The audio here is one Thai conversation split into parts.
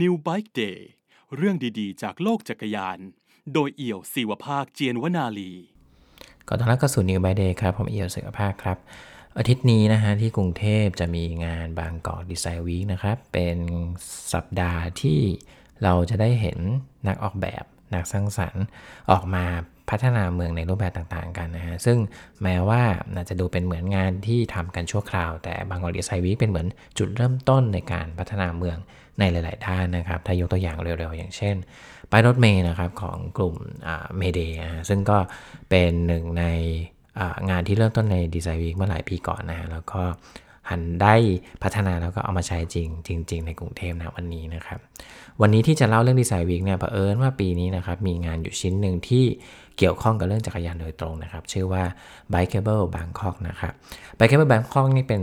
New Bike Day เรื่องดีๆ จากโลกจักรยาน โดยเอี่ยวศิวภาคเจียนวนาลีก่อนต้อนรับเข้าสู่ New Bike Day ครับ ผมเอี่ยวศิวภาคครับ อาทิตย์นี้นะฮะที่กรุงเทพจะมีงานบางกอกดีไซน์วีคนะครับ เป็นสัปดาห์ที่เราจะได้เห็นนักออกแบบนักสร้างสรรค์ออกมาพัฒนาเมืองในรูปแบบต่างๆกันนะฮะ ซึ่งแม้ว่าน่าจะดูเป็นเหมือนงานที่ทำกันชั่วคราว แต่บางกอกดีไซน์วีคเป็นเหมือนจุดเริ่มต้นในการพัฒนาเมือง ในหลาย ๆ ด้านนะครับ ถ้ายกตัวอย่างเร็ว ๆ อย่างเช่น ป้ายรถเมล์นะครับของกลุ่ม Mayday ซึ่งก็เป็นหนึ่งในงานที่เริ่มต้นใน Design Week เมื่อหลายปีก่อนนะแล้วก็หันได้พัฒนาแล้วก็เอามาใช้จริงจริง ๆ ในกรุงเทพนะวันนี้นะครับ วันนี้ที่จะเล่าเรื่อง Design Week เนี่ยเผอิญว่าปีนี้นะครับมีงานอยู่ชิ้นหนึ่งที่เกี่ยวข้องกับเรื่องจักรยานโดยตรงนะครับ ชื่อว่า Bikeable Bangkok นะครับ Bikeable Bangkok นี่เป็น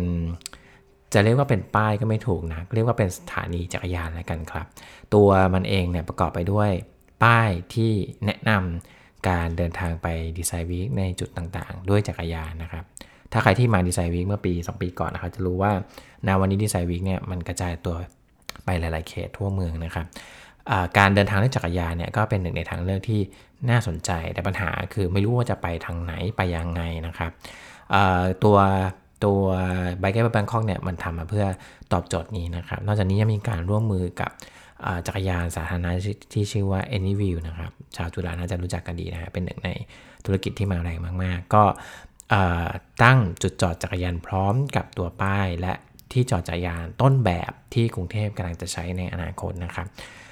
จะเรียกว่าเป็นป้ายก็ไม่ถูกนะ เรียกว่าเป็นสถานีจักรยานแล้วกันครับ ตัวมันเองเนี่ยประกอบไปด้วยป้ายที่แนะนำการเดินทางไปดีไซน์วีคในจุดต่างๆ ด้วยจักรยานนะครับ ถ้าใครที่มาดีไซน์วีคเมื่อปี 2 ปีก่อนนะครับจะรู้ว่าในวันนี้ดีไซน์วีคเนี่ยมันกระจายตัวไปหลาย ๆ เขตทั่วเมืองนะครับการเดินทางด้วยจักรยานเนี่ยก็เป็นหนึ่งในทางเลือกที่น่าสนใจแต่ปัญหาคือไม่รู้ว่าจะไปทางไหนไปยังไงนะครับตัว ตัวไบเกอร์แบงคอกเนี่ยมันทำมาเพื่อตอบโจทย์นี้นะครับ นอกจากนี้ยังมีการร่วมมือกับจักรยานสาธารณะที่ชื่อว่า Anyview นะครับ ชาวจุฬาน่าจะรู้จักกันดีนะเป็นหนึ่งในธุรกิจที่มาแรงมาก ๆ ก็ตั้งจุดจอดจักรยานพร้อมกับตัวป้ายและที่จอดจักรยานต้นแบบที่กรุงเทพกำลังจะใช้ในอนาคตนะครับ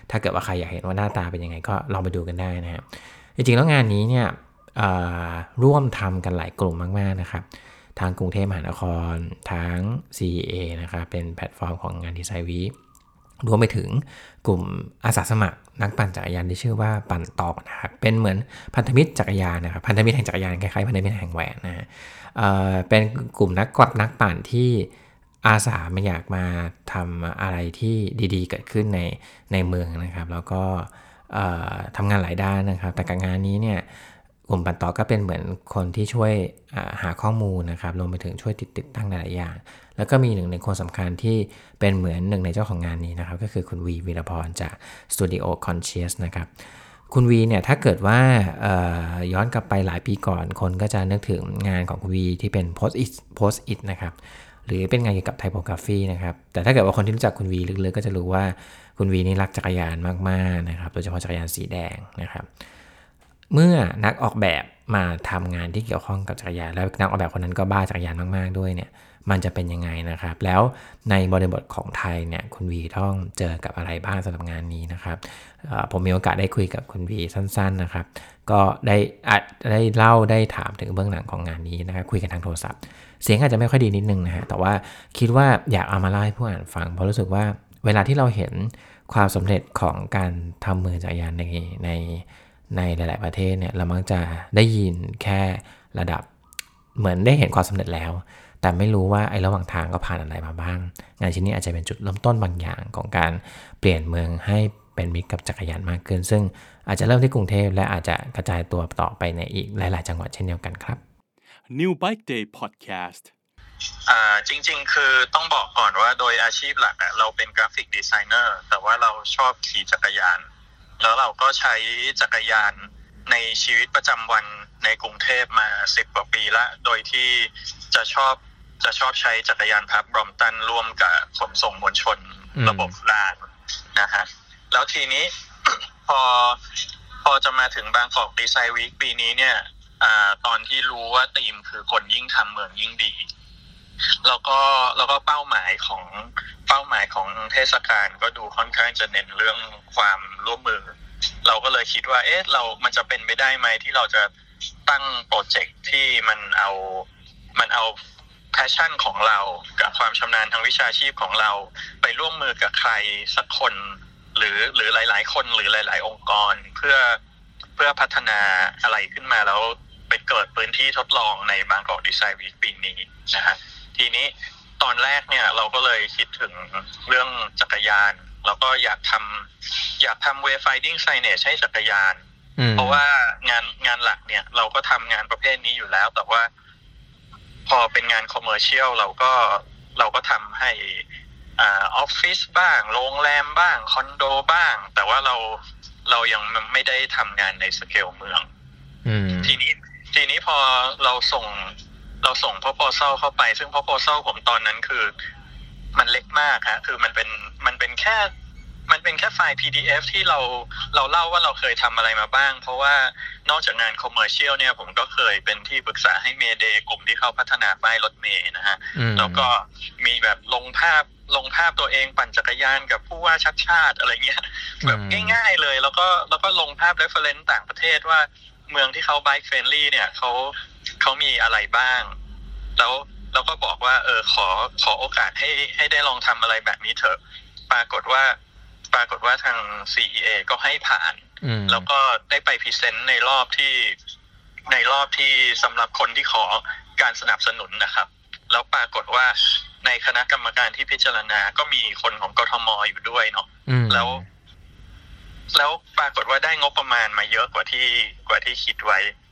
ถ้าเกิดว่าใครอยากเห็นว่าหน้าตาเป็นยังไงก็ลองไปดูกันได้นะครับจริงๆแล้วงานนี้เนี่ยร่วมทำกันหลายกลุ่มมากๆนะครับ ทางกรุงเทพมหานคร ทั้ง CEA นะครับเป็นแพลตฟอร์มของงาน Design Week รวมไปถึงกลุ่มอาสาสมัครนักปั่นจักรยานที่ชื่อว่าปั่นตอกนะครับเป็นเหมือนพันธมิตรจักรยานนะครับพันธมิตรแห่งจักรยานคล้ายๆพันธมิตรแห่งแหวนนะฮะเป็นกลุ่มนักกอดนักปั่นที่อาสาไม่อยากมาทำอะไรที่ดีๆ เกิดขึ้นในในเมืองนะครับ แล้วก็ทำงานหลายด้านนะครับ แต่การงานนี้เนี่ย กลุ่มปันต่อก็เป็นเหมือนคนที่ช่วยหาข้อมูลนะครับรวมไปถึงช่วยติดติดตั้งหลายอย่าง แล้วก็มีหนึ่งในคนสำคัญที่เป็นเหมือนหนึ่งในเจ้าของงานนี้นะครับ ก็คือคุณวีวีรพรจาก Studio Conscious นะครับคุณวีเนี่ยถ้าเกิดว่าย้อนกลับไปหลายปีก่อน คนก็จะนึกถึงงานของคุณวีที่เป็น post it post it นะครับหรือเป็นงานเกี่ยวกับไทโปกราฟีนะครับแต่ถ้าเกิดว่าคนที่รู้จักคุณวีลึกๆ ก็จะรู้ว่าคุณวีนี่รักจักรยานมากๆนะครับโดยเฉพาะจักรยานสีแดงนะครับ เมื่อนักออกแบบมาทำงานที่เกี่ยวข้องกับจักรยาน แล้วนักออกแบบคนนั้นก็บ้าจักรยานมากๆด้วยเนี่ยมันจะเป็นยังไงนะครับ แล้วในบริบทของไทยเนี่ยคุณวีต้องเจอกับอะไรบ้างสำหรับงานนี้นะครับผมมีโอกาสได้คุยกับคุณวีสั้น ๆนะครับ ก็ได้ได้เล่าได้ถามถึงเบื้องหลังของงานนี้นะครับคุยกันทางโทรศัพท์ เสียงอาจจะไม่ค่อยดีนิดนึงนะฮะแต่ว่าคิดว่าอยากเอามาเล่าให้ผู้อ่านฟัง เพราะรู้สึกว่าเวลาที่เราเห็นความสำเร็จของการทำมือจักรยานในใน ในหลาย ๆ ประเทศเนี่ยเรามักจะได้ยินแค่ระดับเหมือนได้เห็นความสำเร็จแล้ว แต่ไม่รู้ว่าไอ้ระหว่างทางก็ผ่านอะไรมาบ้าง งานชิ้นนี้อาจจะเป็นจุดเริ่มต้นบางอย่างของการเปลี่ยนเมืองให้เป็นมิตรกับจักรยานมากขึ้น ซึ่งอาจจะเริ่มที่กรุงเทพและอาจจะกระจายตัวต่อไปในอีกหลาย ๆ จังหวัดเช่นเดียวกันครับ New Bike Day Podcast อ่าจริง ๆ คือต้องบอกก่อนว่าโดยอาชีพหลักเราเป็น graphic designer แต่ว่าเราชอบขี่จักรยาน แล้วเราก็ใช้จักรยานในชีวิตประจำวันในกรุงเทพมาสิบกว่าปีละ โดยที่จะชอบจะชอบใช้จักรยานพับบรอมตันร่วมกับขนส่งมวลชนระบบรางนะฮะแล้วทีนี้พอพอจะมาถึงบางกอกดีไซน์วีคปีนี้เนี่ยอตอนที่รู้ว่าธีมคือคนยิ่งทำเมืองยิ่งดี แล้วก็แล้วก็เป้าหมายของเป้าหมายของเทศกาลก็ดูค่อนข้างจะเน้นเรื่องความร่วมมือ เราก็เลยคิดว่า เอ๊ะ เรามันจะเป็นไปได้ไหมที่เราจะตั้งโปรเจกต์ที่มันเอามันเอา passion ของเรากับความชำนาญทางวิชาชีพของเราไปร่วมมือกับใครสักคนหรือหรือหลาย ๆ คนหรือหลาย ๆ องค์กรเพื่อเพื่อพัฒนาอะไรขึ้นมาแล้วไปเกิดพื้นที่ทดลองใน Bangkok Design Week ปีนี้นะฮะ ทีนี้ตอนแรกเนี่ยเราก็เลยคิดถึงเรื่องจักรยานเราก็อยากทำอยากทำ wayfinding signage ให้จักรยาน เพราะว่างานงานหลักเนี่ย เราก็ทำงานประเภทนี้อยู่แล้ว แต่ว่าพอเป็นงาน commercial เราก็เราก็ทำให้ออฟฟิศบ้าง โรงแรมบ้าง คอนโดบ้าง แต่ว่าเราเรายังไม่ได้ทำงานในสเกลเมืองอืมทีนี้ทีนี้พอเราส่ง เราส่ง proposal เข้าไป ซึ่ง proposal ผมตอนนั้นคือ มันเล็กมากฮะคือมันเป็นมันเป็นแค่ มันเป็นแค่ไฟล์ PDF ที่เราเราเล่าว่าเราเคยทำอะไรมาบ้าง เพราะว่านอกจากงาน commercial เนี่ย ผมก็เคยเป็นที่ปรึกษาให้ Mayday กลุ่มที่เขาพัฒนาป้ายรถเมย์นะฮะอืมแล้วก็มีแบบลงภาพลงภาพตัวเองปั่นจักรยานกับผู้ว่าชัชชาติอะไรเงี้ยแบบง่ายๆเลย แล้วก็แล้วก็ลงภาพ reference ต่างประเทศว่าเมืองที่เขา bike friendly เนี่ยเขา เขามีอะไรบ้าง แล้วเราก็บอกว่า เออขอขอโอกาสให้ให้ได้ลองทำอะไรแบบนี้เถอะ ปรากฏว่า ปรากฏว่าทาง CEA ก็ให้ผ่านอืมแล้วก็ได้ไปพรีเซนต์ในรอบที่ในรอบที่สำหรับคนที่ขอการสนับสนุนนะครับ แล้วปรากฏว่าในคณะกรรมการที่พิจารณาก็มีคนของกทมอยู่ด้วยเนาะอืมแล้ว แล้วปรากฏว่าได้งบประมาณมาเยอะกว่าที่กว่าที่คิดไว้อืม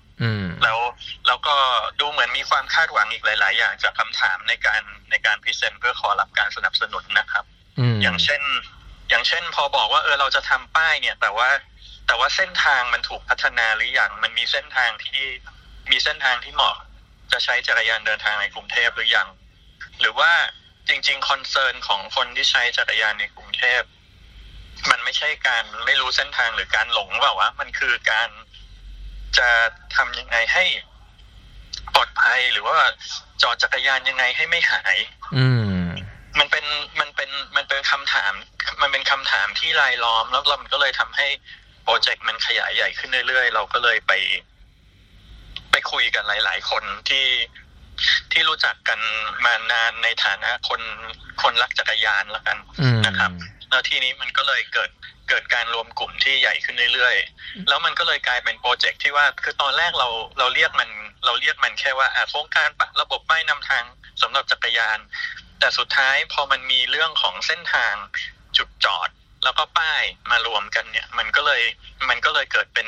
แล้วแล้วก็ดูเหมือนมีความคาดหวังอีกหลาย ๆ อย่างจากคำถามในการในการ present เพื่อขอรับการสนับสนุนนะครับมอย่างเช่น อย่างเช่น พอบอกว่าเออเราจะทำป้ายเนี่ย แต่ว่าแต่ว่าเส้นทางมันถูกพัฒนาหรือยังมันมีเส้นทางที่มีเส้นทางที่เหมาะจะใช้จักรยานเดินทางในกรุงเทพหรือยัง หรือว่าจริง ๆ concern ของคนที่ใช้จักรยานในกรุงเทพ มันไม่ใช่การไม่รู้เส้นทางหรือการหลงเปล่าวะมันคือการ จะทำยังไงให้ปลอดภัยหรือว่าจอดจักรยานยังไงให้ไม่หาย อืม มันเป็นมันเป็นมันเป็นคำถาม มันเป็นคำถามที่รายล้อม แล้วเรามันก็เลยทำให้โปรเจกต์มันขยายใหญ่ขึ้นเรื่อยๆ เราก็เลยไป ไปคุยกันหลาย ๆ คนที่ที่รู้จักกันมานานในฐานะคนคนรักจักรยานละกันอืมนะครับ แล้วทีนี้มันก็เลยเกิด เกิดการรวมกลุ่มที่ใหญ่ขึ้นเรื่อยๆ แล้วมันก็เลยกลายเป็นโปรเจกต์ที่ว่า คือตอนแรกเราเราเรียกมันเราเรียกมันแค่ว่าอะโครงการปะระบบป้ายนำทางสำหรับจักรยาน แต่สุดท้ายพอมันมีเรื่องของเส้นทางจุดจอด แล้วก็ป้ายมารวมกันเนี่ย มันก็เลยมันก็เลยเกิดเป็น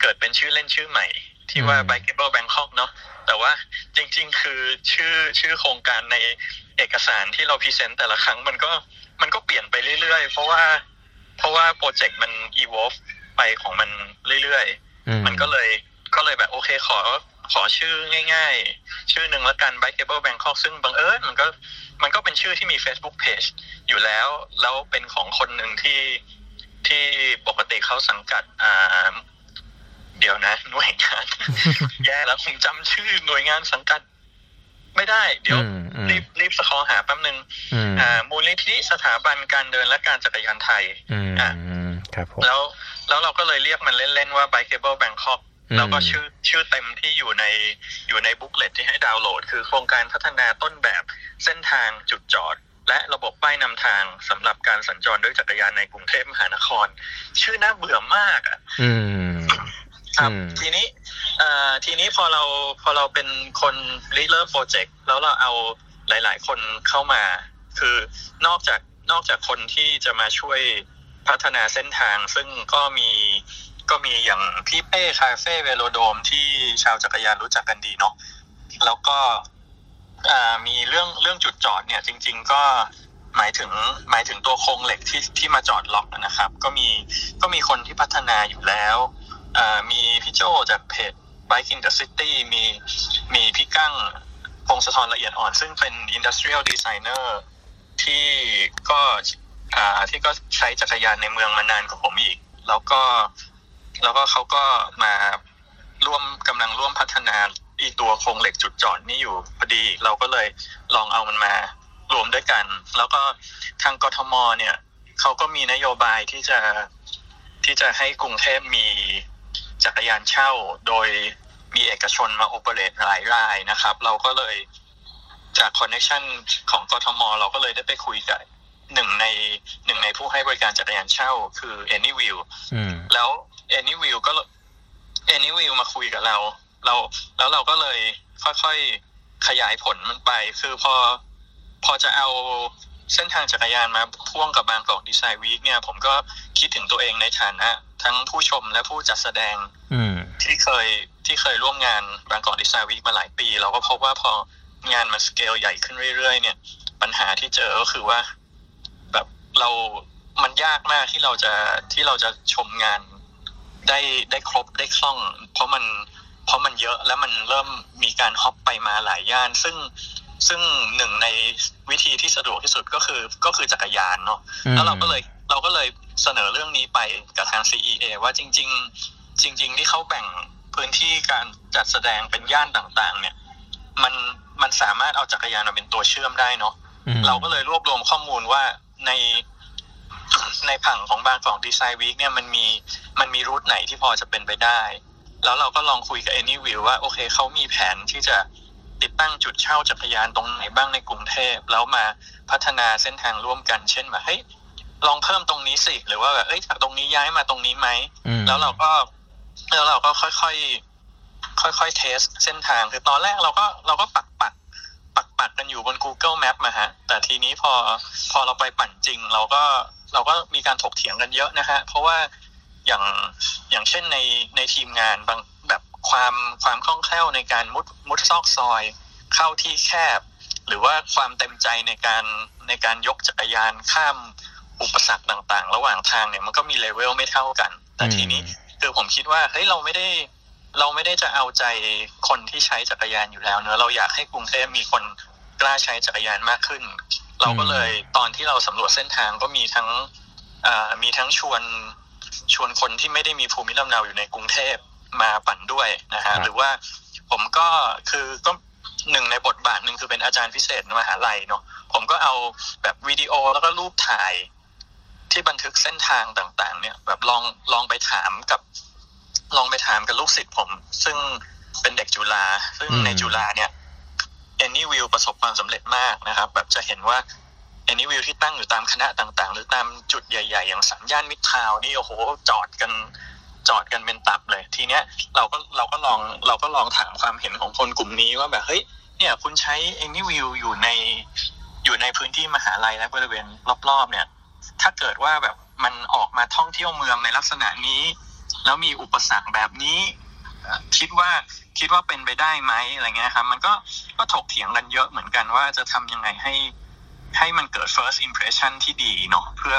เกิดเป็นชื่อเล่นชื่อใหม่ ที่ว่าอืม Bikeable Bangkok เนาะแต่ว่าจริง ๆ คือชื่อชื่อโครงการในเอกสารที่เรา present แต่ละครั้งมันก็มันก็เปลี่ยนไปเรื่อยๆ เพราะว่า เพราะว่าโปรเจกต์มัน evolve ไปของมันเรื่อยๆอืมันก็เลยก็เลยแบบโอเคขอขอชื่อง่ายๆ ชื่อหนึ่งละกัน Bikeable Bangkok ซึ่งบังเอิญมันก็มันก็เป็นชื่อที่มี Facebook Page อยู่แล้ว แล้วเป็นของคนหนึ่งที่ที่ปกติเขาสังกัดอ่าเดี๋ยวนะ หน่วยงาน แย่แล้วผมจำชื่อหน่วยงานสังกัด ไม่ได้ เดี๋ยวอืมอืมรีบรีบสคอหาแป๊บหนึ่งอืมอ่ามูลนิธิสถาบันการเดินและการจักรยานไทยอืมอะครับผมแล้วแล้วเราก็เลยเรียกมันเล่น ๆ ว่า Bikeable Bangkok อืมแล้วก็ชื่อชื่อเต็มที่อยู่ในอยู่ในบุ๊กเลตที่ให้ดาวน์โหลด คือโครงการพัฒนาต้นแบบเส้นทางจุดจอด และระบบป้ายนำทางสำหรับการสัญจรด้วยจักรยานในกรุงเทพมหานคร ชื่อน่าเบื่อมากอะอืม ครับอืมทีนี้เอ่อทีนี้พอเราพอเราเป็นคนริเริ่มโปรเจกต์แล้วเราเอาหลาย ๆ คนเข้ามา คือนอกจากนอกจากคนที่จะมาช่วยพัฒนาเส้นทาง ซึ่งก็มีก็มีอย่างพี่เป้คาเฟ่เวโลโดมที่ชาวจักรยานรู้จักกันดีเนาะแล้วก็อ่ามีเรื่องเรื่องจุดจอดเนี่ยจริง ๆ ก็หมายถึงหมายถึงตัวโครงเหล็กที่ที่มาจอดล็อกนะครับ ก็มีก็มีคนที่พัฒนาอยู่แล้วอ่า มีพี่โจจากเพจ Bike in the City มีมีพี่กั้งพงศธรละเอียดอ่อน ซึ่งเป็น Industrial Designer ที่ก็ที่ก็ใช้จักรยานในเมืองมานานกว่าผมอีก แล้วก็แล้วก็เขาก็มาร่วมกำลังร่วมพัฒนาอีตัวโครงเหล็กจุดจอดนี่อยู่พอดี เราก็เลยลองเอามันมารวมด้วยกัน แล้วก็ทางกทมเนี่ยเขาก็มีนโยบายที่จะที่จะให้กรุงเทพมี จักรยานเช่า โดยมีเอกชนมาโอเปเรตหลายรายนะครับ เราก็เลยจากคอนเน t ชันของกทม เราก็เลยได้ไปคุยกับหนึ่งในหนึ่งในผู้ให้บริการจักรยานเช่า คือ Anywheel อืมแล้ว Anywheel ก็ Anywheel มาคุยกับเรา เรา แล้วเราก็เลยค่อยๆขยายผลมันไป คือพอพอจะเอาเส้นทางจักรยานมาพ่วงกับบางกอกดีไซน์วีคเนี่ย ผมก็ คิดถึงตัวเองในฐานะ ทั้งผู้ชมและผู้จัดแสดงอืมที่เคยที่เคยร่วมงานบางกอกดีไซน์วีคมาหลายปี เราก็พบว่าพองานมันสเกลใหญ่ขึ้นเรื่อยๆ เนี่ย ปัญหาที่เจอก็คือว่าเรามันยากมากที่เราจะที่เราจะชมงานได้ได้ครบได้คล่อง เพราะมันเพราะมันเยอะแล้วมันเริ่มมีการฮอปไปมาหลายย่าน ซึ่งซึ่งหนึ่งในวิธีที่สะดวกที่สุดก็คือก็คือจักรยานเนาะแล้วเราก็เลย เราก็เลยเสนอเรื่องนี้ไปกับทาง CEA ว่าจริง ๆ จริง ๆ ที่เขาแบ่งพื้นที่การจัดแสดงเป็นย่านต่างๆ เนี่ย มันมันสามารถเอาจักรยานมาเป็นตัวเชื่อมได้เนาะเราก็เลยรวบรวมข้อมูลว่าในในผังของบางกอกดีไซน์วีคเนี่ยมันมีมันมีรูทไหนที่พอจะเป็นไปได้ แล้วเราก็ลองคุยกับ Anywheel ว่าโอเคเขามีแผนที่จะติดตั้งจุดเช่าจักรยานตรงไหนบ้างในกรุงเทพ แล้วมาพัฒนาเส้นทางร่วมกัน เช่นแบบเฮ้ย ลองเพิ่มตรงนี้สิ หรือว่าแบบเอ้ยจากตรงนี้ย้ายมาตรงนี้ไหม แล้วเราก็แล้วเราก็ค่อยๆค่อยๆเทสเส้นทาง คือตอนแรกเราก็เราก็ปักปักปักปักกันอยู่บน Google Map มาฮะ แต่ทีนี้พอพอเราไปปั่นจริง เราก็เราก็มีการถกเถียงกันเยอะนะฮะ เพราะว่าอย่างอย่างเช่นในในทีมงานบางแบบความความคล่องแคล่วในการมุดมุดซอกซอย เข้าที่แคบ หรือว่าความเต็มใจในการในการยกจักรยานข้าม อุปสรรคต่างๆ ระหว่างทางเนี่ยมันก็มีเลเวลไม่เท่ากัน แต่ทีนี้คือผมคิดว่าเฮ้ยเราไม่ได้เราไม่ได้จะเอาใจคนที่ใช้จักรยานอยู่แล้วเนอะเราอยากให้กรุงเทพมีคนกล้าใช้จักรยานมากขึ้น เราก็เลยตอนที่เราสำรวจเส้นทางก็มีทั้งมีทั้งชวนชวนคนที่ไม่ได้มีภูมิลำเนาอยู่ในกรุงเทพมาปั่นด้วยนะฮะหรือว่าผมก็คือก็หนึ่งในบทบาทหนึ่งคือเป็นอาจารย์พิเศษมหาลัยเนาะผมก็เอาแบบวิดีโอแล้วก็รูปถ่าย ที่บันทึกเส้นทางต่าง ๆ เนี่ย แบบลองลองไปถามกับ ลองไปถามกับลูกศิษย์ผม ซึ่งเป็นเด็กจุฬาซึ่งในจุฬาเนี่ยแอนนี่วิวประสบความสำเร็จมากนะครับ แบบจะเห็นว่าแอนนี่วิวที่ตั้งอยู่ตามคณะต่าง ๆ หรือตามจุดใหญ่ ๆ อย่างสัญญาณมิตรทาวนี่โอ้โหจอดกันจอดกันเป็นตับเลย ทีเนี้ยเราก็เราก็ลองเราก็ลองถามความเห็นของคนกลุ่มนี้ว่าแบบเฮ้ยเนี่ยคุณใช้แอนนี่วิวอยู่ในอยู่ในพื้นที่มหาลัยและบริเวณรอบๆเนี่ย ถ้าเกิดว่าแบบมันออกมาท่องเที่ยวเมืองในลักษณะนี้ แล้วมีอุปสรรคแบบนี้ คิดว่าคิดว่าเป็นไปได้ไหมอะไรเงี้ยครับมันก็ก็ถกเถียงกันเยอะเหมือนกันว่าจะทำยังไงให้ให้มันเกิด first impression ที่ดีเนาะเพื่อ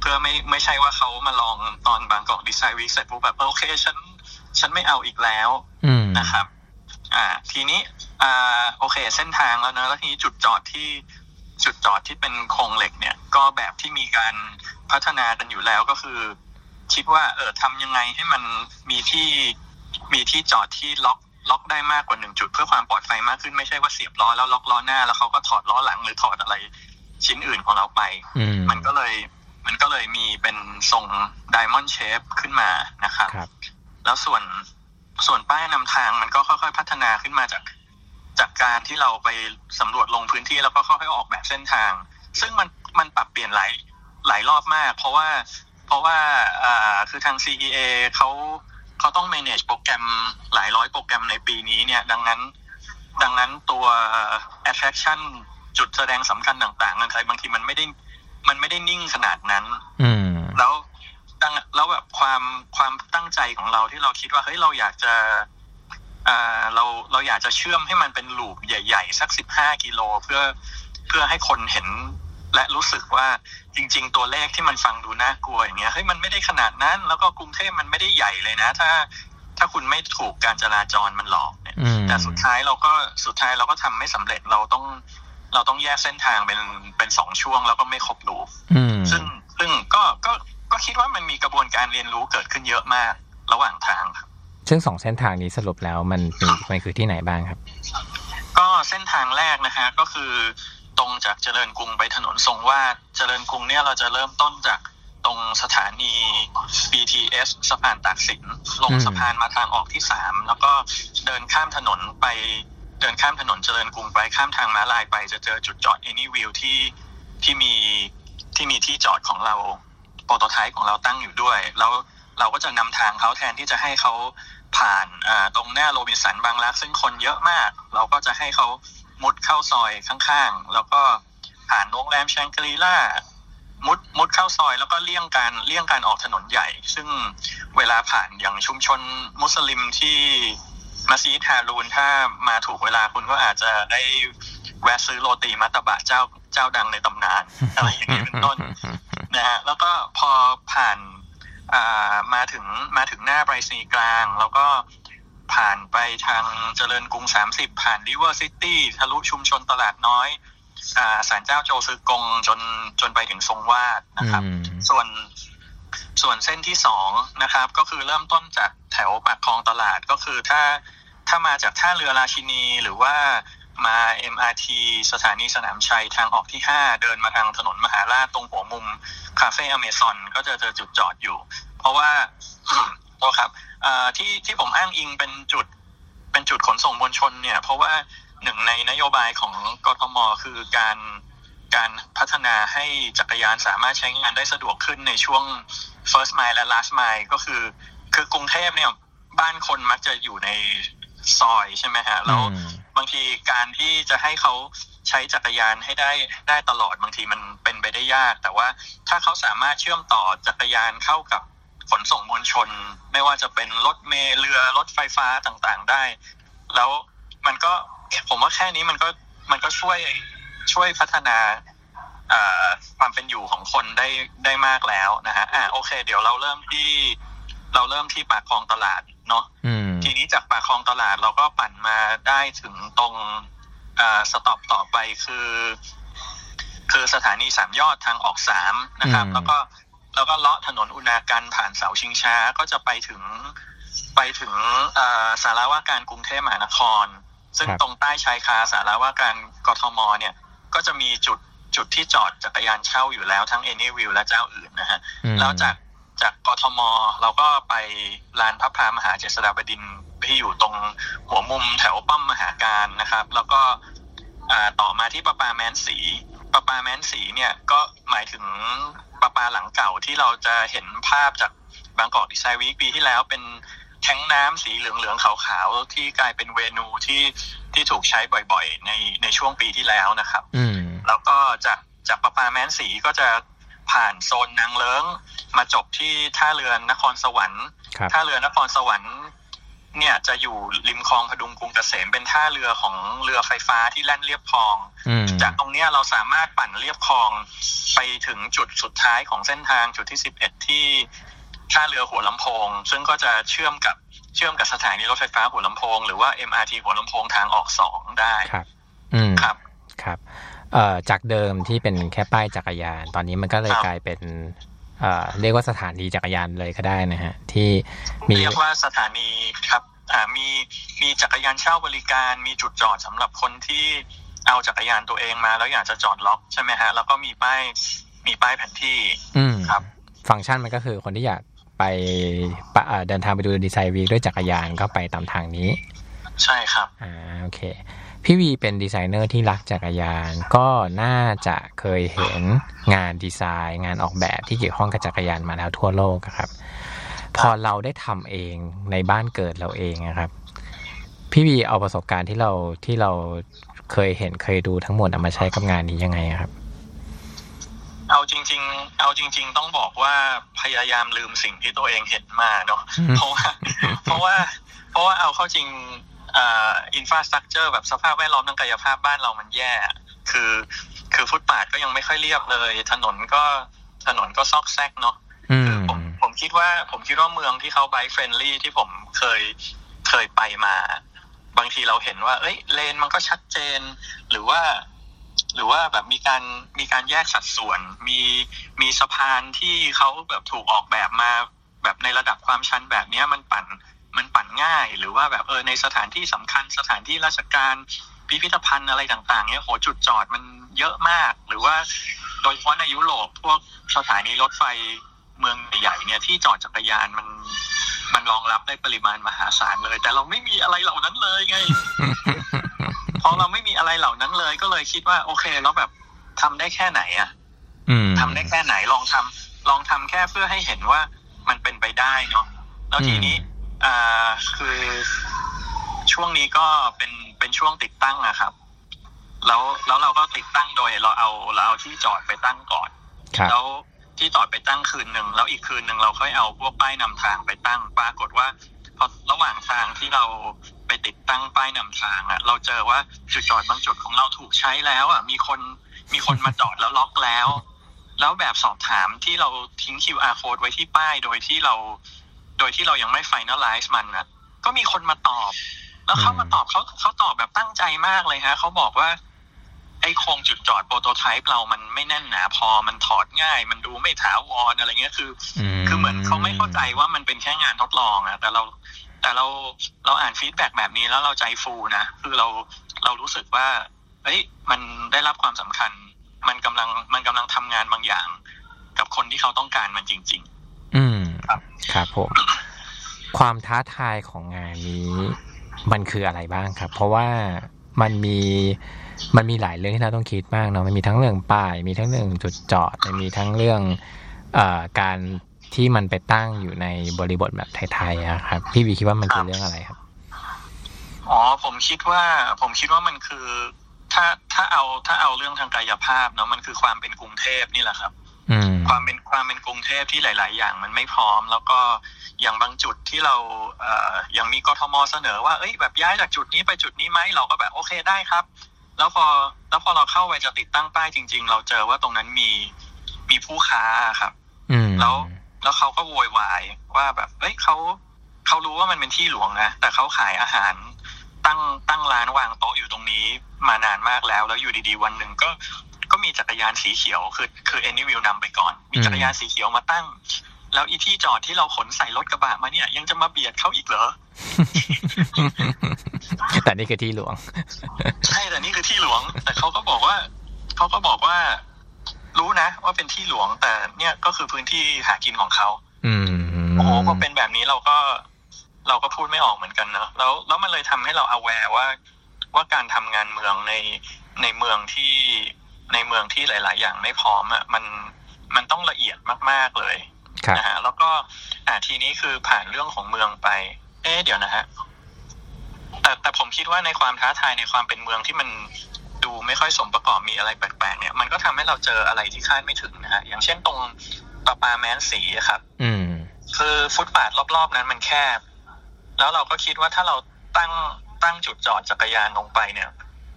เพื่อไม่ไม่ใช่ว่าเขามาลองตอนบางกอกดีไซน์วีคเสร็จปุ๊บแบบโอเคฉันฉันไม่เอาอีกแล้วนะครับ อ่า ทีนี้อ่าโอเค เส้นทางแล้วนะแล้วทีนี้จุดจอดที่ จุดจอดที่เป็นโครงเหล็กเนี่ย ก็แบบที่มีการพัฒนากันอยู่แล้วก็คือ คิดว่าเออทำยังไงให้มันมีที่มีที่จอดที่ล็อกล็อกได้มากกว่าหนึ่งจุดเพื่อความปลอดภัยมากขึ้นไม่ใช่ว่าเสียบล้อแล้วล็อกล้อหน้า แล้วเขาก็ถอดล้อหลังหรือถอดอะไรชิ้นอื่นของเราไป มันก็เลยมันก็เลยมีเป็นทรงไดมอนด์เชฟขึ้นมานะครับรบแล้วส่วนส่วนป้ายนำทางมันก็ค่อยๆ พัฒนาขึ้นมาจาก จากการที่เราไปสำรวจลงพื้นที่แล้วก็ค่อยๆออกแบบเส้นทาง ซึ่งมันมันปรับเปลี่ยนหลายหลายรอบมาก เพราะว่าเพราะว่าอ่าคือทาง CEA เขาเขาต้อง manage โปรแกรมหลายร้อยโปรแกรมในปีนี้เนี่ยดังนั้นดังนั้นตัว attraction จุดแสดงสำคัญต่างๆอะไรบางทีมันไม่ได้มันไม่ได้นิ่งขนาดนั้น อืแล้วตั้งแล้วแบบความความตั้งใจของเราที่เราคิดว่าเฮ้ยเราอยากจะอ่า เราเราอยากจะเชื่อมให้มันเป็นลูปใหญ่ ๆ สักสิบห้ากิโลเพื่อเพื่อให้คนเห็นและรู้สึกว่าจริง ๆ ตัวเลขที่มันฟังดูน่ากลัวอย่างเงี้ยเฮ้ยมันไม่ได้ขนาดนั้น แล้วก็กรุงเทพมันไม่ได้ใหญ่เลยนะ ถ้า ถ้าคุณไม่ถูกการจราจรมันหลอกเนี่ยแต่สุดท้ายเราก็สุดท้ายเราก็ทำไม่สำเร็จเราต้องเราต้องแยกเส้นทางเป็นเป็นสองช่วงแล้วก็ไม่ครบรูซึ่งซึ่งก็ก็ก็คิดว่ามันมีกระบวนการเรียนรู้เกิดขึ้นเยอะมากระหว่างทางครับ ซึ่งสองเส้นทางนี้สรุปแล้วมันมีมันคือที่ไหนบ้างครับ ก็เส้นทางแรกนะฮะก็คือตรงจากเจริญกรุงไปถนนทรงวาดเจริญกรุงเนี่ยเราจะเริ่มต้นจากตรงสถานี BTS สะพานตากสิน ลงสะพานมาทางออกที่สามแล้วก็เดินข้ามถนนไปเดินข้ามถนนเจริญกรุงไปข้ามทางม้าลายไปจะเจอจุดจอด Anywheel ที่ที่มีที่มีที่จอดของเราโปรโตไทป์ของเราตั้งอยู่ด้วย แล้ว เราก็จะนำทางเขาแทนที่จะให้เขาผ่านตรงหน้าโรบินสันบางรักซึ่งคนเยอะมาก เราก็จะให้เขามุดเข้าซอยข้างๆ แล้วก็ผ่านโรงแรมแชงกรีล่ามุดมุดเข้าซอยแล้วก็เลี่ยงการเลี่ยงการออกถนนใหญ่ ซึ่งเวลาผ่านอย่างชุมชนมุสลิมที่มัสยิดฮารูนถ้ามาถูกเวลาคุณก็อาจจะได้แวะซื้อโรตีมัตตบะเจ้าเจ้าดังในตำนานอะไรอย่างนี้เป็นต้นนะฮะแล้วก็พอผ่านอ่า มาถึงมาถึงหน้าไปรษณีย์กลาง แล้วก็ผ่านไปทางเจริญกรุง 30 ผ่านริเวอร์ซิตี้ทะลุชุมชนตลาดน้อยอ่าศาลเจ้าโจซือกงจนจนไปถึงทรงวาดนะครับอืมส่วนส่วนเส้นที่สองนะครับ ก็คือเริ่มต้นจากแถวปากคลองตลาดก็คือถ้าถ้ามาจากท่าเรือราชินีหรือว่า มา MRT สถานีสนามชัยทางออกที่ 5 เดินมาทางถนนมหาราชตรงหัวมุม คาเฟ่อเมซอนก็จะเจอจุดจอดอยู่ เพราะว่าโทษครับที่ที่ผมอ้างอิงเป็นจุดเป็นจุดขนส่งมวลชนเนี่ย เพราะว่าหนึ่งในนโยบายของกทมคือการการพัฒนาให้จักรยานสามารถใช้งานได้สะดวกขึ้นในช่วง first mile และ last mile ก็คือ คือกรุงเทพเนี่ยบ้านคนมักจะอยู่ใน ซอยใช่ไหมฮะแล้วอืมบางทีการที่จะให้เขาใช้จักรยานให้ได้ได้ตลอดบางทีมันเป็นไปได้ยาก แต่ว่าถ้าเขาสามารถเชื่อมต่อจักรยานเข้ากับขนส่งมวลชน ไม่ว่าจะเป็นรถเมล์เรือรถไฟฟ้าต่างๆได้ แล้วมันก็ผมว่าแค่นี้มันก็มันก็ช่วยช่วยพัฒนาเอ่อความเป็นอยู่ของคนได้ได้มากแล้วนะฮะอ่าโอเค เดี๋ยวเราเริ่มที่เราเริ่มที่ปากคลองตลาด เนาะอืมทีนี้จากปากคลองตลาดเราก็ปั่นมาได้ถึงตรงสต็อปต่อไปคือ คือสถานีสามยอดทางออกสามนะครับอืมแล้วก็แล้วก็เลาะถนนอุณาการผ่านเสาชิงช้าก็จะไปถึงไปถึงเอ่อสาราว่าการกรุงเทพมหานคร ซึ่งครับตรงใต้ชายคาสาราว่าการกทมเนี่ย ก็จะมีจุดจุดที่จอดจักรยานเช่าอยู่แล้วทั้ง Anywheel และเจ้าอื่นนะฮะอืมแล้วจาก จากกทม เราก็ไปลานพระพรามหาเจษฎาบดินทร์ที่อยู่ตรงหัวมุมแถวป้อมมหาการนะครับ แล้วก็อ่าต่อมาที่ประปาแมนสีประปาแมนสีเนี่ยก็หมายถึงประปาหลังเก่าที่เราจะเห็นภาพจากบางกอกดีไซน์วีคปีที่แล้วเป็นแท้งน้ำสีเหลืองๆขาวๆที่กลายเป็นเวนูที่ที่ถูกใช้บ่อยๆ ในในช่วงปีที่แล้วนะครับอืมแล้วก็จากจากประปาแม้นสีก็จะ ผ่านโซนนางเลิ้ง มาจบที่ท่าเรือนนครสวรรค์ครับท่าเรือนครสวรรค์เนี่ยจะอยู่ริมคลองพดุงกรุงเกษมเป็นท่าเรือของเรือไฟฟ้าที่แล่นเรียบคลองอืมจากตรงเนี้ยเราสามารถปั่นเรียบคลองไปถึงจุดสุดท้ายของเส้นทางจุดที่11ที่ท่าเรือหัวลำโพง ซึ่งก็จะเชื่อมกับเชื่อมกับสถานีรถไฟฟ้าหัวลำโพง หรือว่า MRT หัวลำโพงทางออกสองได้ครับ อืมครับครับ เอ่อจากเดิมที่เป็นแค่ป้ายจักรยาน ตอนนี้มันก็เลยครับกลายเป็นเอ่อเรียกว่าสถานีจักรยานเลยก็ได้นะฮะที่มีเรียกว่าสถานีครับอ่ามีมีจักรยานเช่าบริการ มีจุดจอดสำหรับคนที่เอาจักรยานตัวเองมา แล้วอยากจะจอดล็อกใช่ไหมฮะแล้วก็มีป้ายมีป้ายแผนที่อืมครับ ฟังก์ชันมันก็คือคนที่อยากไปปะเอ่อเดินทางไปดู Design Week ด้วยจักรยานก็ไปตามทางนี้ ใช่ครับอ่าโอเค พี่วีเป็นดีไซเนอร์ที่รักจักรยาน ก็น่าจะเคยเห็นงานดีไซน์ งานออกแบบที่เกี่ยวข้องกับจักรยานมาแล้วทั่วโลกอะครับ พอเราได้ทำเองในบ้านเกิดเราเองนะครับ พี่วีเอาประสบการณ์ที่เราที่เราเคยเห็นเคยดูทั้งหมดเอามาใช้กับงานนี้ยังไงอะครับ เอาจริง ๆ เอาจริง ๆ ต้องบอกว่าพยายามลืมสิ่งที่ตัวเองเห็นมาเนาะอืมเพราะว่าเพราะว่าเพราะว่าเอาเข้าจริง อ่าอินฟราสตรักเจอร์แบบสภาพแวดล้อมทางกายภาพบ้านเรามันแย่ คือ คือฟุตปาดก็ยังไม่ค่อยเรียบเลย ถนนก็ถนนก็ซอกแซกเนาะอืมผมผมคิดว่าผมคิดว่าเมืองที่เขา bike friendly ที่ผมเคยเคยไปมา บางทีเราเห็นว่า เอ้ยเลนมันก็ชัดเจน หรือว่า หรือว่าแบบมีการมีการแยกสัดส่วน มีมีสะพานที่เขาแบบถูกออกแบบมา แบบในระดับความชันแบบเนี้ยมันปั่น มันปั่นง่าย หรือว่าแบบเออในสถานที่สำคัญ สถานที่ราชการพิพิธภัณฑ์อะไรต่างๆเนี้ยโหจุดจอดมันเยอะมาก หรือว่าโดยเฉพาะในยุโรปพวกสถานีรถไฟเมืองใหญ่ๆเนี่ยที่จอดจักรยานมันมันรองรับได้ปริมาณมหาศาลเลย แต่เราไม่มีอะไรเหล่านั้นเลยไงพอเราไม่มีอะไรเหล่านั้นเลย ก็เลยคิดว่า โอเคแล้วแบบทำได้แค่ไหนอะอืมทำได้แค่ไหนลองทำลองทำแค่เพื่อให้เห็นว่ามันเป็นไปได้เนาะแล้วทีนี้ อ่าคือช่วงนี้ก็เป็นเป็นช่วงติดตั้งอะครับ แล้วแล้วเราก็ติดตั้งโดยเราเอาเราเอาที่จอดไปตั้งก่อนครับแล้วที่จอดไปตั้งคืนหนึ่งแล้วอีกคืนหนึ่งเราค่อยเอาพวกป้ายนำทางไปตั้ง ปรากฏว่าพอระหว่างทางที่เราไปติดตั้งป้ายนำทางอะเราเจอว่าจุดจอดบางจุดของเราถูกใช้แล้วอะมีคนมีคนมาจอดแล้วล็อกแล้ว แล้วแบบสอบถามที่เราทิ้ง QR code ไว้ที่ป้ายโดยที่เราโดยที่เรายังไม่ finalize มันนะก็มีคนมาตอบ แล้วเขามาตอบเขาเขาตอบแบบตั้งใจมากเลยฮะเขาบอกว่า ไอ้โครงจุดจอดโปรโตไทป์เรามันไม่แน่นหนาพอมันถอดง่าย มันดูไม่ถาวรอะไรเงี้ยคือ คือเหมือนเขาไม่เข้าใจว่ามันเป็นแค่งานทดลองอะแต่เราแต่เราเราอ่านฟีดแบ็กแบบนี้แล้วเราใจฟูนะคือเราเรารู้สึกว่าเอ้ยมันได้รับความสำคัญ มันกำลังมันกำลังทำงานบางอย่าง กับคนที่เขาต้องการมันจริงอืม ครับ ครับผม ความท้าทายของงานนี้ มันคืออะไรบ้างครับ เพราะว่ามันมีมันมีหลายเรื่องที่เราต้องคิดมากเนาะมันมีทั้งเรื่องป้าย มีทั้งเรื่องจุดจอดมันมีทั้งเรื่องเอ่อการที่มันไปตั้งอยู่ในบริบทแบบไทยๆอะครับ พี่วีคิดว่ามันคือเรื่องอะไรครับๆอ๋อผมคิดว่าผมคิดว่ามันคือ ถ้าถ้าเอาถ้าเอาเรื่องทางกายภาพเนาะมันคือความเป็นกรุงเทพนี่แหละครับอืม ความเป็นความเป็นกรุงเทพที่หลาย ๆ อย่างมันไม่พร้อม แล้วก็อย่างบางจุดที่เราเอ่ออย่างมีกทมเสนอว่าเอ้ยแบบย้ายจากจุดนี้ไปจุดนี้ไหมเราก็แบบโอเคได้ครับ แล้วพอแล้วพอเราเข้าไปจะติดตั้งป้ายจริง ๆ เราเจอว่าตรงนั้นมีมีผู้ค้าครับอืมแล้วแล้วเขาก็โวยวายว่าแบบเอ้ยเขาเขารู้ว่ามันเป็นที่หลวงนะแต่เขาขายอาหารตั้งตั้งร้านวางโต๊ะอยู่ตรงนี้มานานมากแล้ว แล้วอยู่ดีๆ วันหนึ่งก็ก็ มีจักรยานสีเขียวคือคือเอนิวิวนำไปก่อน มีจักรยานสีเขียวมาตั้ง แล้วอีที่จอดที่เราขนใส่รถกระบะมาเนี่ย ยังจะมาเบียดเขาอีกเหรอแต่นี่คือที่หลวง ใช่แต่นี่คือที่หลวง แต่เขาก็บอกว่าเขาก็บอกว่า รู้นะว่าเป็นที่หลวงแต่เนี่ยก็คือพื้นที่หากินของเขาอืมโอ้โหพอเป็นแบบนี้เราก็เราก็พูดไม่ออกเหมือนกันเนอะแล้วแล้วมันเลยทำให้เรา aware ว่าว่าการทำงานเมืองในในเมืองที่ ในเมืองที่หลาย ๆ อย่างไม่พร้อมอะมันมันต้องละเอียดมาก ๆ เลยครับนะฮะแล้วก็อ่าทีนี้คือผ่านเรื่องของเมืองไป เอ๊ะเดี๋ยวนะฮะแต่แต่ผมคิดว่าในความท้าทายในความเป็นเมืองที่มันดูไม่ค่อยสมประกอบมีอะไรแปลก ๆ เนี่ย มันก็ทำให้เราเจออะไรที่คาดไม่ถึงนะฮะอย่างเช่นตรงประปาแมนสีอะครับ อืม คือฟุตบาทรอบ ๆ นั้นมันแคบ แล้วเราก็คิดว่าถ้าเราตั้งตั้งจุดจอดจักรยานลงไปเนี่ย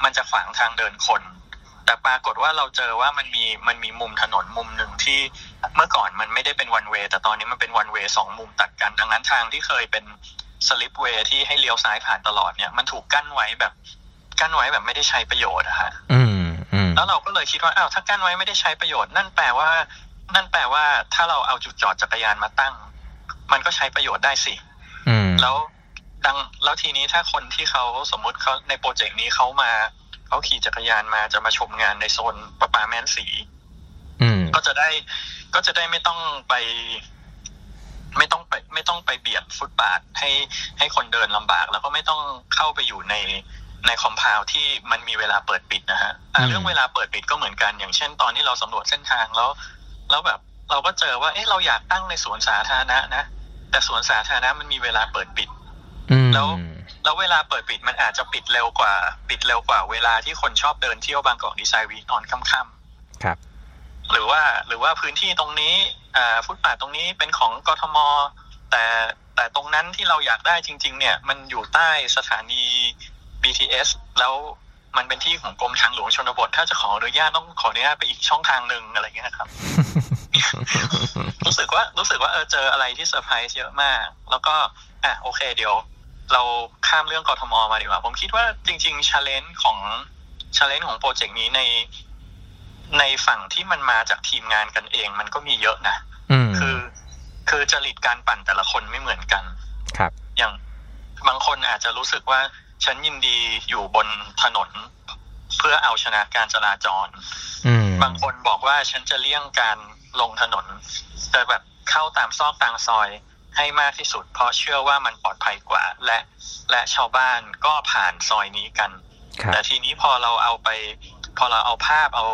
มันจะขวางทางเดินคน แต่ปรากฏว่าเราเจอว่ามันมีมันมีมุมถนนมุมหนึ่งที่เมื่อก่อนมันไม่ได้เป็นวันเวย์แต่ตอนนี้มันเป็นวันเวย์สองมุมตัดกัน ดังนั้นทางที่เคยเป็นสลิปเวย์ที่ให้เลี้ยวซ้ายผ่านตลอดเนี่ยมันถูกกั้นไว้แบบกั้นไว้แบบไม่ได้ใช้ประโยชน์อะฮะอืมอืมแล้วเราก็เลยคิดว่าอ้าวถ้ากั้นไว้ไม่ได้ใช้ประโยชน์ นั่นแปลว่า นั่นแปลว่าถ้าเราเอาจุดจอดจักรยานมาตั้ง มันก็ใช้ประโยชน์ได้สิอืมแล้วดังแล้วทีนี้ถ้าคนที่เขาสมมุติเขาในโปรเจกต์นี้เขามา เขาขี่จักรยานมาจะมาชมงานในโซนประปาแม่นสีอืมก็จะได้ก็จะได้ไม่ต้องไป ไม่ต้องไป ไม่ต้องไปเบียดฟุตบาทให้ให้คนเดินลำบาก แล้วก็ไม่ต้องเข้าไปอยู่ในในคอมเพลที่มันมีเวลาเปิดปิดนะฮะอะอืมเรื่องเวลาเปิดปิดก็เหมือนกัน อย่างเช่นตอนที่เราสำรวจเส้นทางแล้ว แล้วแบบเราก็เจอว่า เอ๊ะเราอยากตั้งในสวนสาธารณะนะ แต่สวนสาธารณะมันมีเวลาเปิดปิดอืมแล้ว แล้วเวลาเปิดปิดมันอาจจะปิดเร็วกว่า ปิดเร็วกว่า เวลาที่คนชอบเดินเที่ยวบางกอกดีไซน์วีคตอนค่ำๆครับ หรือว่าหรือว่าพื้นที่ตรงนี้อ่าฟุตบาทตรงนี้เป็นของกทม แต่แต่ตรงนั้นที่เราอยากได้จริง ๆ เนี่ย มันอยู่ใต้สถานี BTS แล้วมันเป็นที่ของกรมทางหลวงชนบท ถ้าจะขออนุญาตต้องขออนุญาตไปอีกช่องทางหนึ่งอะไรเงี้ยครับ รู้สึกว่ารู้สึกว่าเออเจออะไรที่เซอร์ไพรส์เยอะมาก แล้วก็อะโอเคเดี๋ยว เราข้ามเรื่องกทมมาดีกว่า ผมคิดว่าจริงๆ challenge ของ challenge ของโปรเจกต์นี้ในในฝั่งที่มันมาจากทีมงานกันเองมันก็มีเยอะนะอืมคือ คือจริตการปั่นแต่ละคนไม่เหมือนกัน ครับ อย่างบางคนอาจจะรู้สึกว่า ฉันยินดีอยู่บนถนน เพื่อเอาชนะการจราจรอืมบางคนบอกว่าฉันจะเลี่ยงการลงถนนแต่แบบเข้าตามซอกตามซอย ให้มากที่สุด เพราะเชื่อว่ามันปลอดภัยกว่า และและชาวบ้านก็ผ่านซอยนี้กันครับแต่ทีนี้พอเราเอาไป พอเราเอาภาพเอา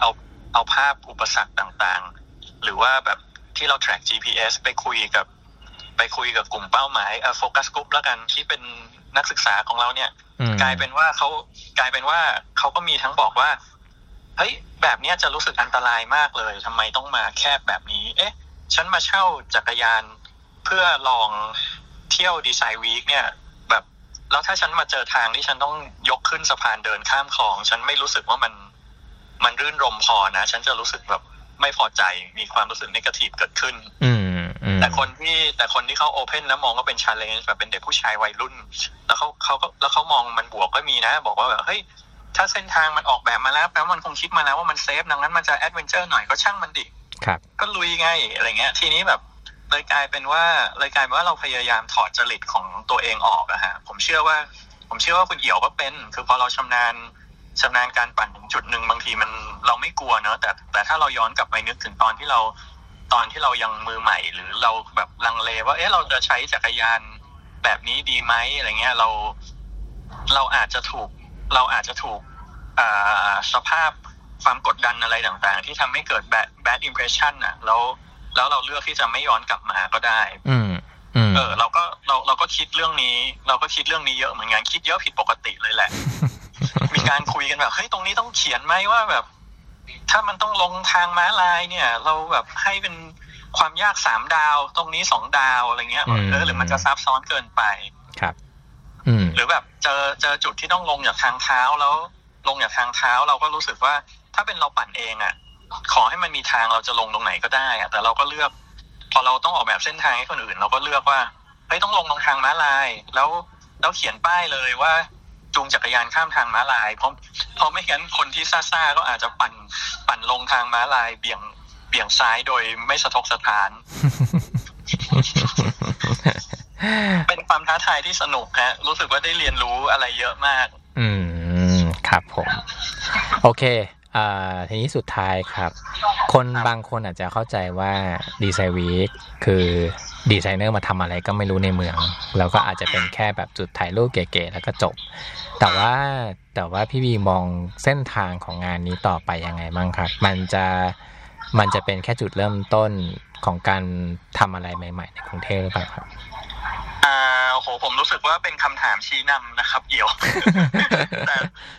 เอาเอาภาพอุปสรรคต่างๆ หรือว่าแบบที่เรา track GPS ไปคุยกับ ไปคุยกับกลุ่มเป้าหมายโฟกัสกลุ่มแล้วกันที่เป็นนักศึกษาของเราเนี่ยอืมกลายเป็นว่าเขากลายเป็นว่าเขาก็มีทั้งบอกว่าเฮ้ยแบบเนี้ยจะรู้สึกอันตรายมากเลยทำไมต้องมาแคบแบบนี้ เอ๊ะ ฉันมาเช่าจักรยาน เพื่อลองเที่ยวดีไซน์วีคเนี่ยแบบแล้วถ้าฉันมาเจอทางที่ฉันต้องยกขึ้นสะพานเดินข้ามคลอง ฉันไม่รู้สึกว่ามันมันรื่นรมย์พอนะ ฉันจะรู้สึกแบบไม่พอใจมีความรู้สึก negative เกิดขึ้น อืมอืมแต่คนที่แต่คนที่เขา open แล้วมองก็เป็น challenge แบบเป็นเด็กผู้ชายวัยรุ่น แล้วเขาเขาก็แล้วเขามองมันบวกก็มีนะ บอกว่าแบบเฮ้ยถ้าเส้นทางมันออกแบบมาแล้วแปลว่ามันคงคิดมาแล้วว่ามัน safe ดังนั้นมันจะ adventure หน่อยก็ช่างมันดิครับ ก็ลุยไงอะไรเงี้ย ทีนี้แบบ เลยกลายเป็นว่าเลยกลายเป็นว่าเราพยายามถอดจริตของตัวเองออกอะฮะผมเชื่อว่า ผมเชื่อว่าคุณเอี่ยวก็เป็น คือพอเราชำนาญชำนาญการปั่นถึงจุดหนึ่งบางทีมันเราไม่กลัวเนอะแต่แต่ถ้าเราย้อนกลับไปนึกถึงตอนที่เราตอนที่เรายังมือใหม่ หรือเราแบบลังเลว่า เอ๊ะเราจะใช้จักรยานแบบนี้ดีไหมอะไรเงี้ยเราเราอาจจะถูกเราอาจจะถูกอ่าสภาพความกดดันอะไรต่างๆ ที่ทำให้เกิด bad bad impression อะแล้ว แล้วเราเลือกที่จะไม่ย้อนกลับมาก็ได้อืมอืมเออ เราก็เราเราก็คิดเรื่องนี้ เราก็คิดเรื่องนี้เยอะเหมือนกันคิดเยอะผิดปกติเลยแหละ มีการคุยกันแบบเฮ้ยตรงนี้ต้องเขียนไหมว่าแบบ ถ้ามันต้องลงทางม้าลายเนี่ย เราแบบให้เป็นความยากสามดาวตรงนี้สองดาวอะไรเงี้ยเออหรือมันจะซับซ้อนเกินไปครับอืมหรือแบบเจอเจอจุดที่ต้องลงจากทางเท้าแล้ว ลงจากทางเท้าเราก็รู้สึกว่า ถ้าเป็นเราปั่นเองอะ ขอให้มันมีทางเราจะลงตรงไหนก็ได้อะแต่เราก็เลือก พอเราต้องออกแบบเส้นทางให้คนอื่น เราก็เลือกว่าเฮ้ยต้องลงตรงทางม้าลาย แล้วแล้วเขียนป้ายเลยว่าจูงจักรยานข้ามทางม้าลาย เพราะเพราะไม่งั้นคนที่ซ่าๆก็อาจจะปั่นปั่นลงทางม้าลายเบี่ยงเบี่ยงซ้ายโดยไม่สะทกสะท้าน เป็นความท้าทายที่สนุกฮะรู้สึกว่าได้เรียนรู้อะไรเยอะมาก อืม ครับผม โอเคอ่า ทีนี้สุดท้ายครับ คนบางคนอาจจะเข้าใจว่าดีไซน์วีคคือดีไซเนอร์มาทำอะไรก็ไม่รู้ในเมือง แล้วก็อาจจะเป็นแค่แบบจุดถ่ายรูปเก๋ๆแล้วก็จบ แต่ว่าแต่ว่าพี่บีมองเส้นทางของงานนี้ต่อไปยังไงบ้างครับ มันจะมันจะเป็นแค่จุดเริ่มต้นของการทำอะไรใหม่ ๆ ในกรุงเทพหรือเปล่าครับ โอ้โหผมรู้สึกว่าเป็นคำถามชี้นำนะครับเอี่ยว แต่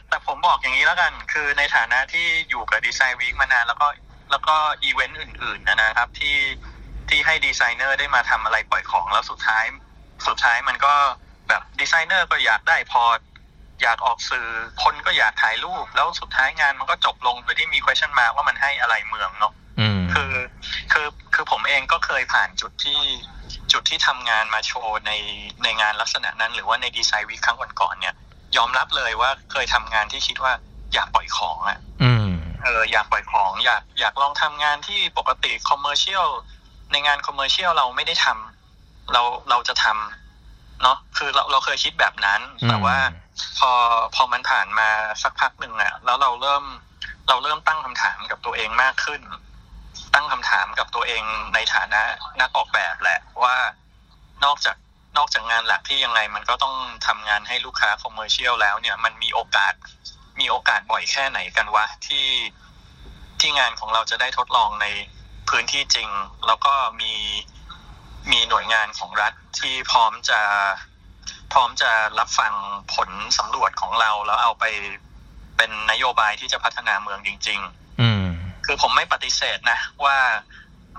แต่ผมบอกอย่างนี้แล้วกัน คือในฐานะที่อยู่กับ Design Week มานานแล้วก็แล้วก็อีเวนต์อื่นๆนะครับ ที่ที่ให้ดีไซเนอร์ได้มาทำอะไรปล่อยของแล้วสุดท้าย สุดท้ายมันก็แบบดีไซเนอร์ก็อยากได้พอร์ตอยากออกสื่อคนก็อยากถ่ายรูป แล้วสุดท้ายงานมันก็จบลงโดยที่มี question mark ว่ามันให้อะไรเมืองเนาะอืมคือคือคือผมเองก็เคยผ่านจุดที่ จุดที่ทำงานมาโชว์ในในงานลักษณะนั้น หรือว่าใน Design Week ครั้งก่อนๆเนี่ย ยอมรับเลยว่าเคยทำงานที่คิดว่าอยากปล่อยของอะ่ะอืมเอออยากปล่อยของ อยากอยากลองทำงานที่ปกติ commercial ในงาน commercial เราไม่ได้ทำเราเราจะทำเนาะคือเราเราเคยคิดแบบนั้น แต่ว่าพอพอมันผ่านมาสักพักหนึ่งอะแล้วเราเริ่ม เราเริ่มตั้งคำถามกับตัวเองมากขึ้น ตั้งคำถามกับตัวเองในฐานะนักออกแบบแหละว่านอกจากนอกจากงานหลักที่ยังไงมันก็ต้องทำงานให้ลูกค้าคอมเมอร์เชียลแล้วเนี่ยมันมีโอกาสมีโอกาสบ่อยแค่ไหนกันวะที่ที่งานของเราจะได้ทดลองในพื้นที่จริง แล้วก็มีมีหน่วยงานของรัฐที่พร้อมจะพร้อมจะรับฟังผลสำรวจของเรา แล้วเอาไปเป็นนโยบายที่จะพัฒนาเมืองจริง ๆ คือผมไม่ปฏิเสธนะ ว่า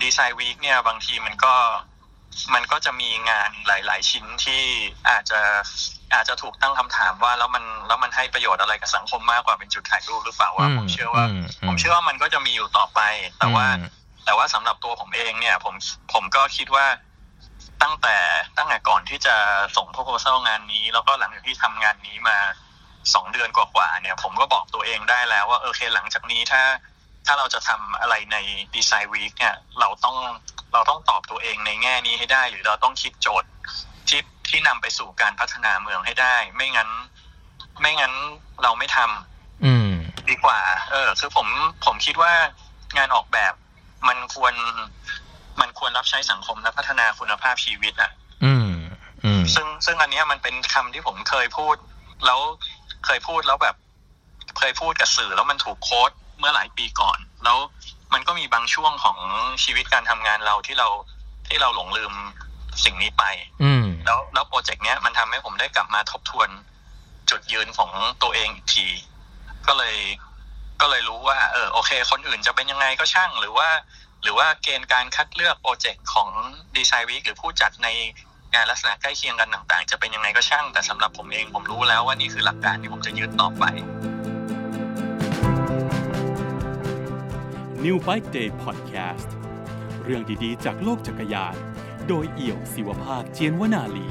ดีไซน์วีคเนี่ยบางทีมันก็มันก็จะมีงานหลาย ๆ ชิ้นที่อาจจะอาจจะถูกตั้งคำถามว่าแล้วมันแล้วมันให้ประโยชน์อะไรกับสังคมมากกว่าเป็นจุดถ่ายรูปหรือเปล่าว่าอืมผมเชื่อว่าอืมอืมผมเชื่อว่ามันก็จะมีอยู่ต่อไป แต่ว่า แต่ว่าสำหรับตัวผมเองเนี่ย ผมผมก็คิดว่าตั้งแต่ตั้งแต่ก่อนที่จะส่ง proposal งานนี้ แล้วก็หลังจากที่ทำงานนี้มาสองเดือนกว่าๆเนี่ย ผมก็บอกตัวเองได้แล้วว่าโอเคหลังจากนี้ถ้า ถ้าเราจะทำอะไรในดีไซน์วีคเนี่ยเราต้องเราต้องตอบตัวเองในแง่นี้ให้ได้ หรือเราต้องคิดโจทย์ที่ที่นำไปสู่การพัฒนาเมืองให้ได้ ไม่งั้น ไม่งั้นเราไม่ทำอืม ดีกว่า เออ คือผมผมคิดว่างานออกแบบมันควร มันควรรับใช้สังคมและพัฒนาคุณภาพชีวิตอะ อืม อืม ซึ่งซึ่งอันเนี้ยมันเป็นคำที่ผมเคยพูด แล้วเคยพูดแล้วแบบ เคยพูดกับสื่อแล้วมันถูกโค้ด เมื่อหลายปีก่อน แล้วมันก็มีบางช่วงของชีวิตการทำงานเราที่เราที่เราหลงลืมสิ่งนี้ไป อืมแล้วแล้วโปรเจกต์เนี้ยมันทำให้ผมได้กลับมาทบทวนจุดยืนของตัวเองอีกที ก็เลยก็เลยรู้ว่า เออโอเค คนอื่นจะเป็นยังไงก็ช่าง หรือว่า หรือว่าเกณฑ์การคัดเลือกโปรเจกต์ของดีไซน์วีคหรือผู้จัดในงานลักษณะใกล้เคียงกันต่าง ๆ จะเป็นยังไงก็ช่าง แต่สำหรับผมเองผมรู้แล้วว่านี่คือหลักการที่ผมจะยึดต่อไป New Bike Day Podcast เรื่องดีๆ จากโลกจักรยาน โดยเอี่ยวศิวภาคเจียนวนาลี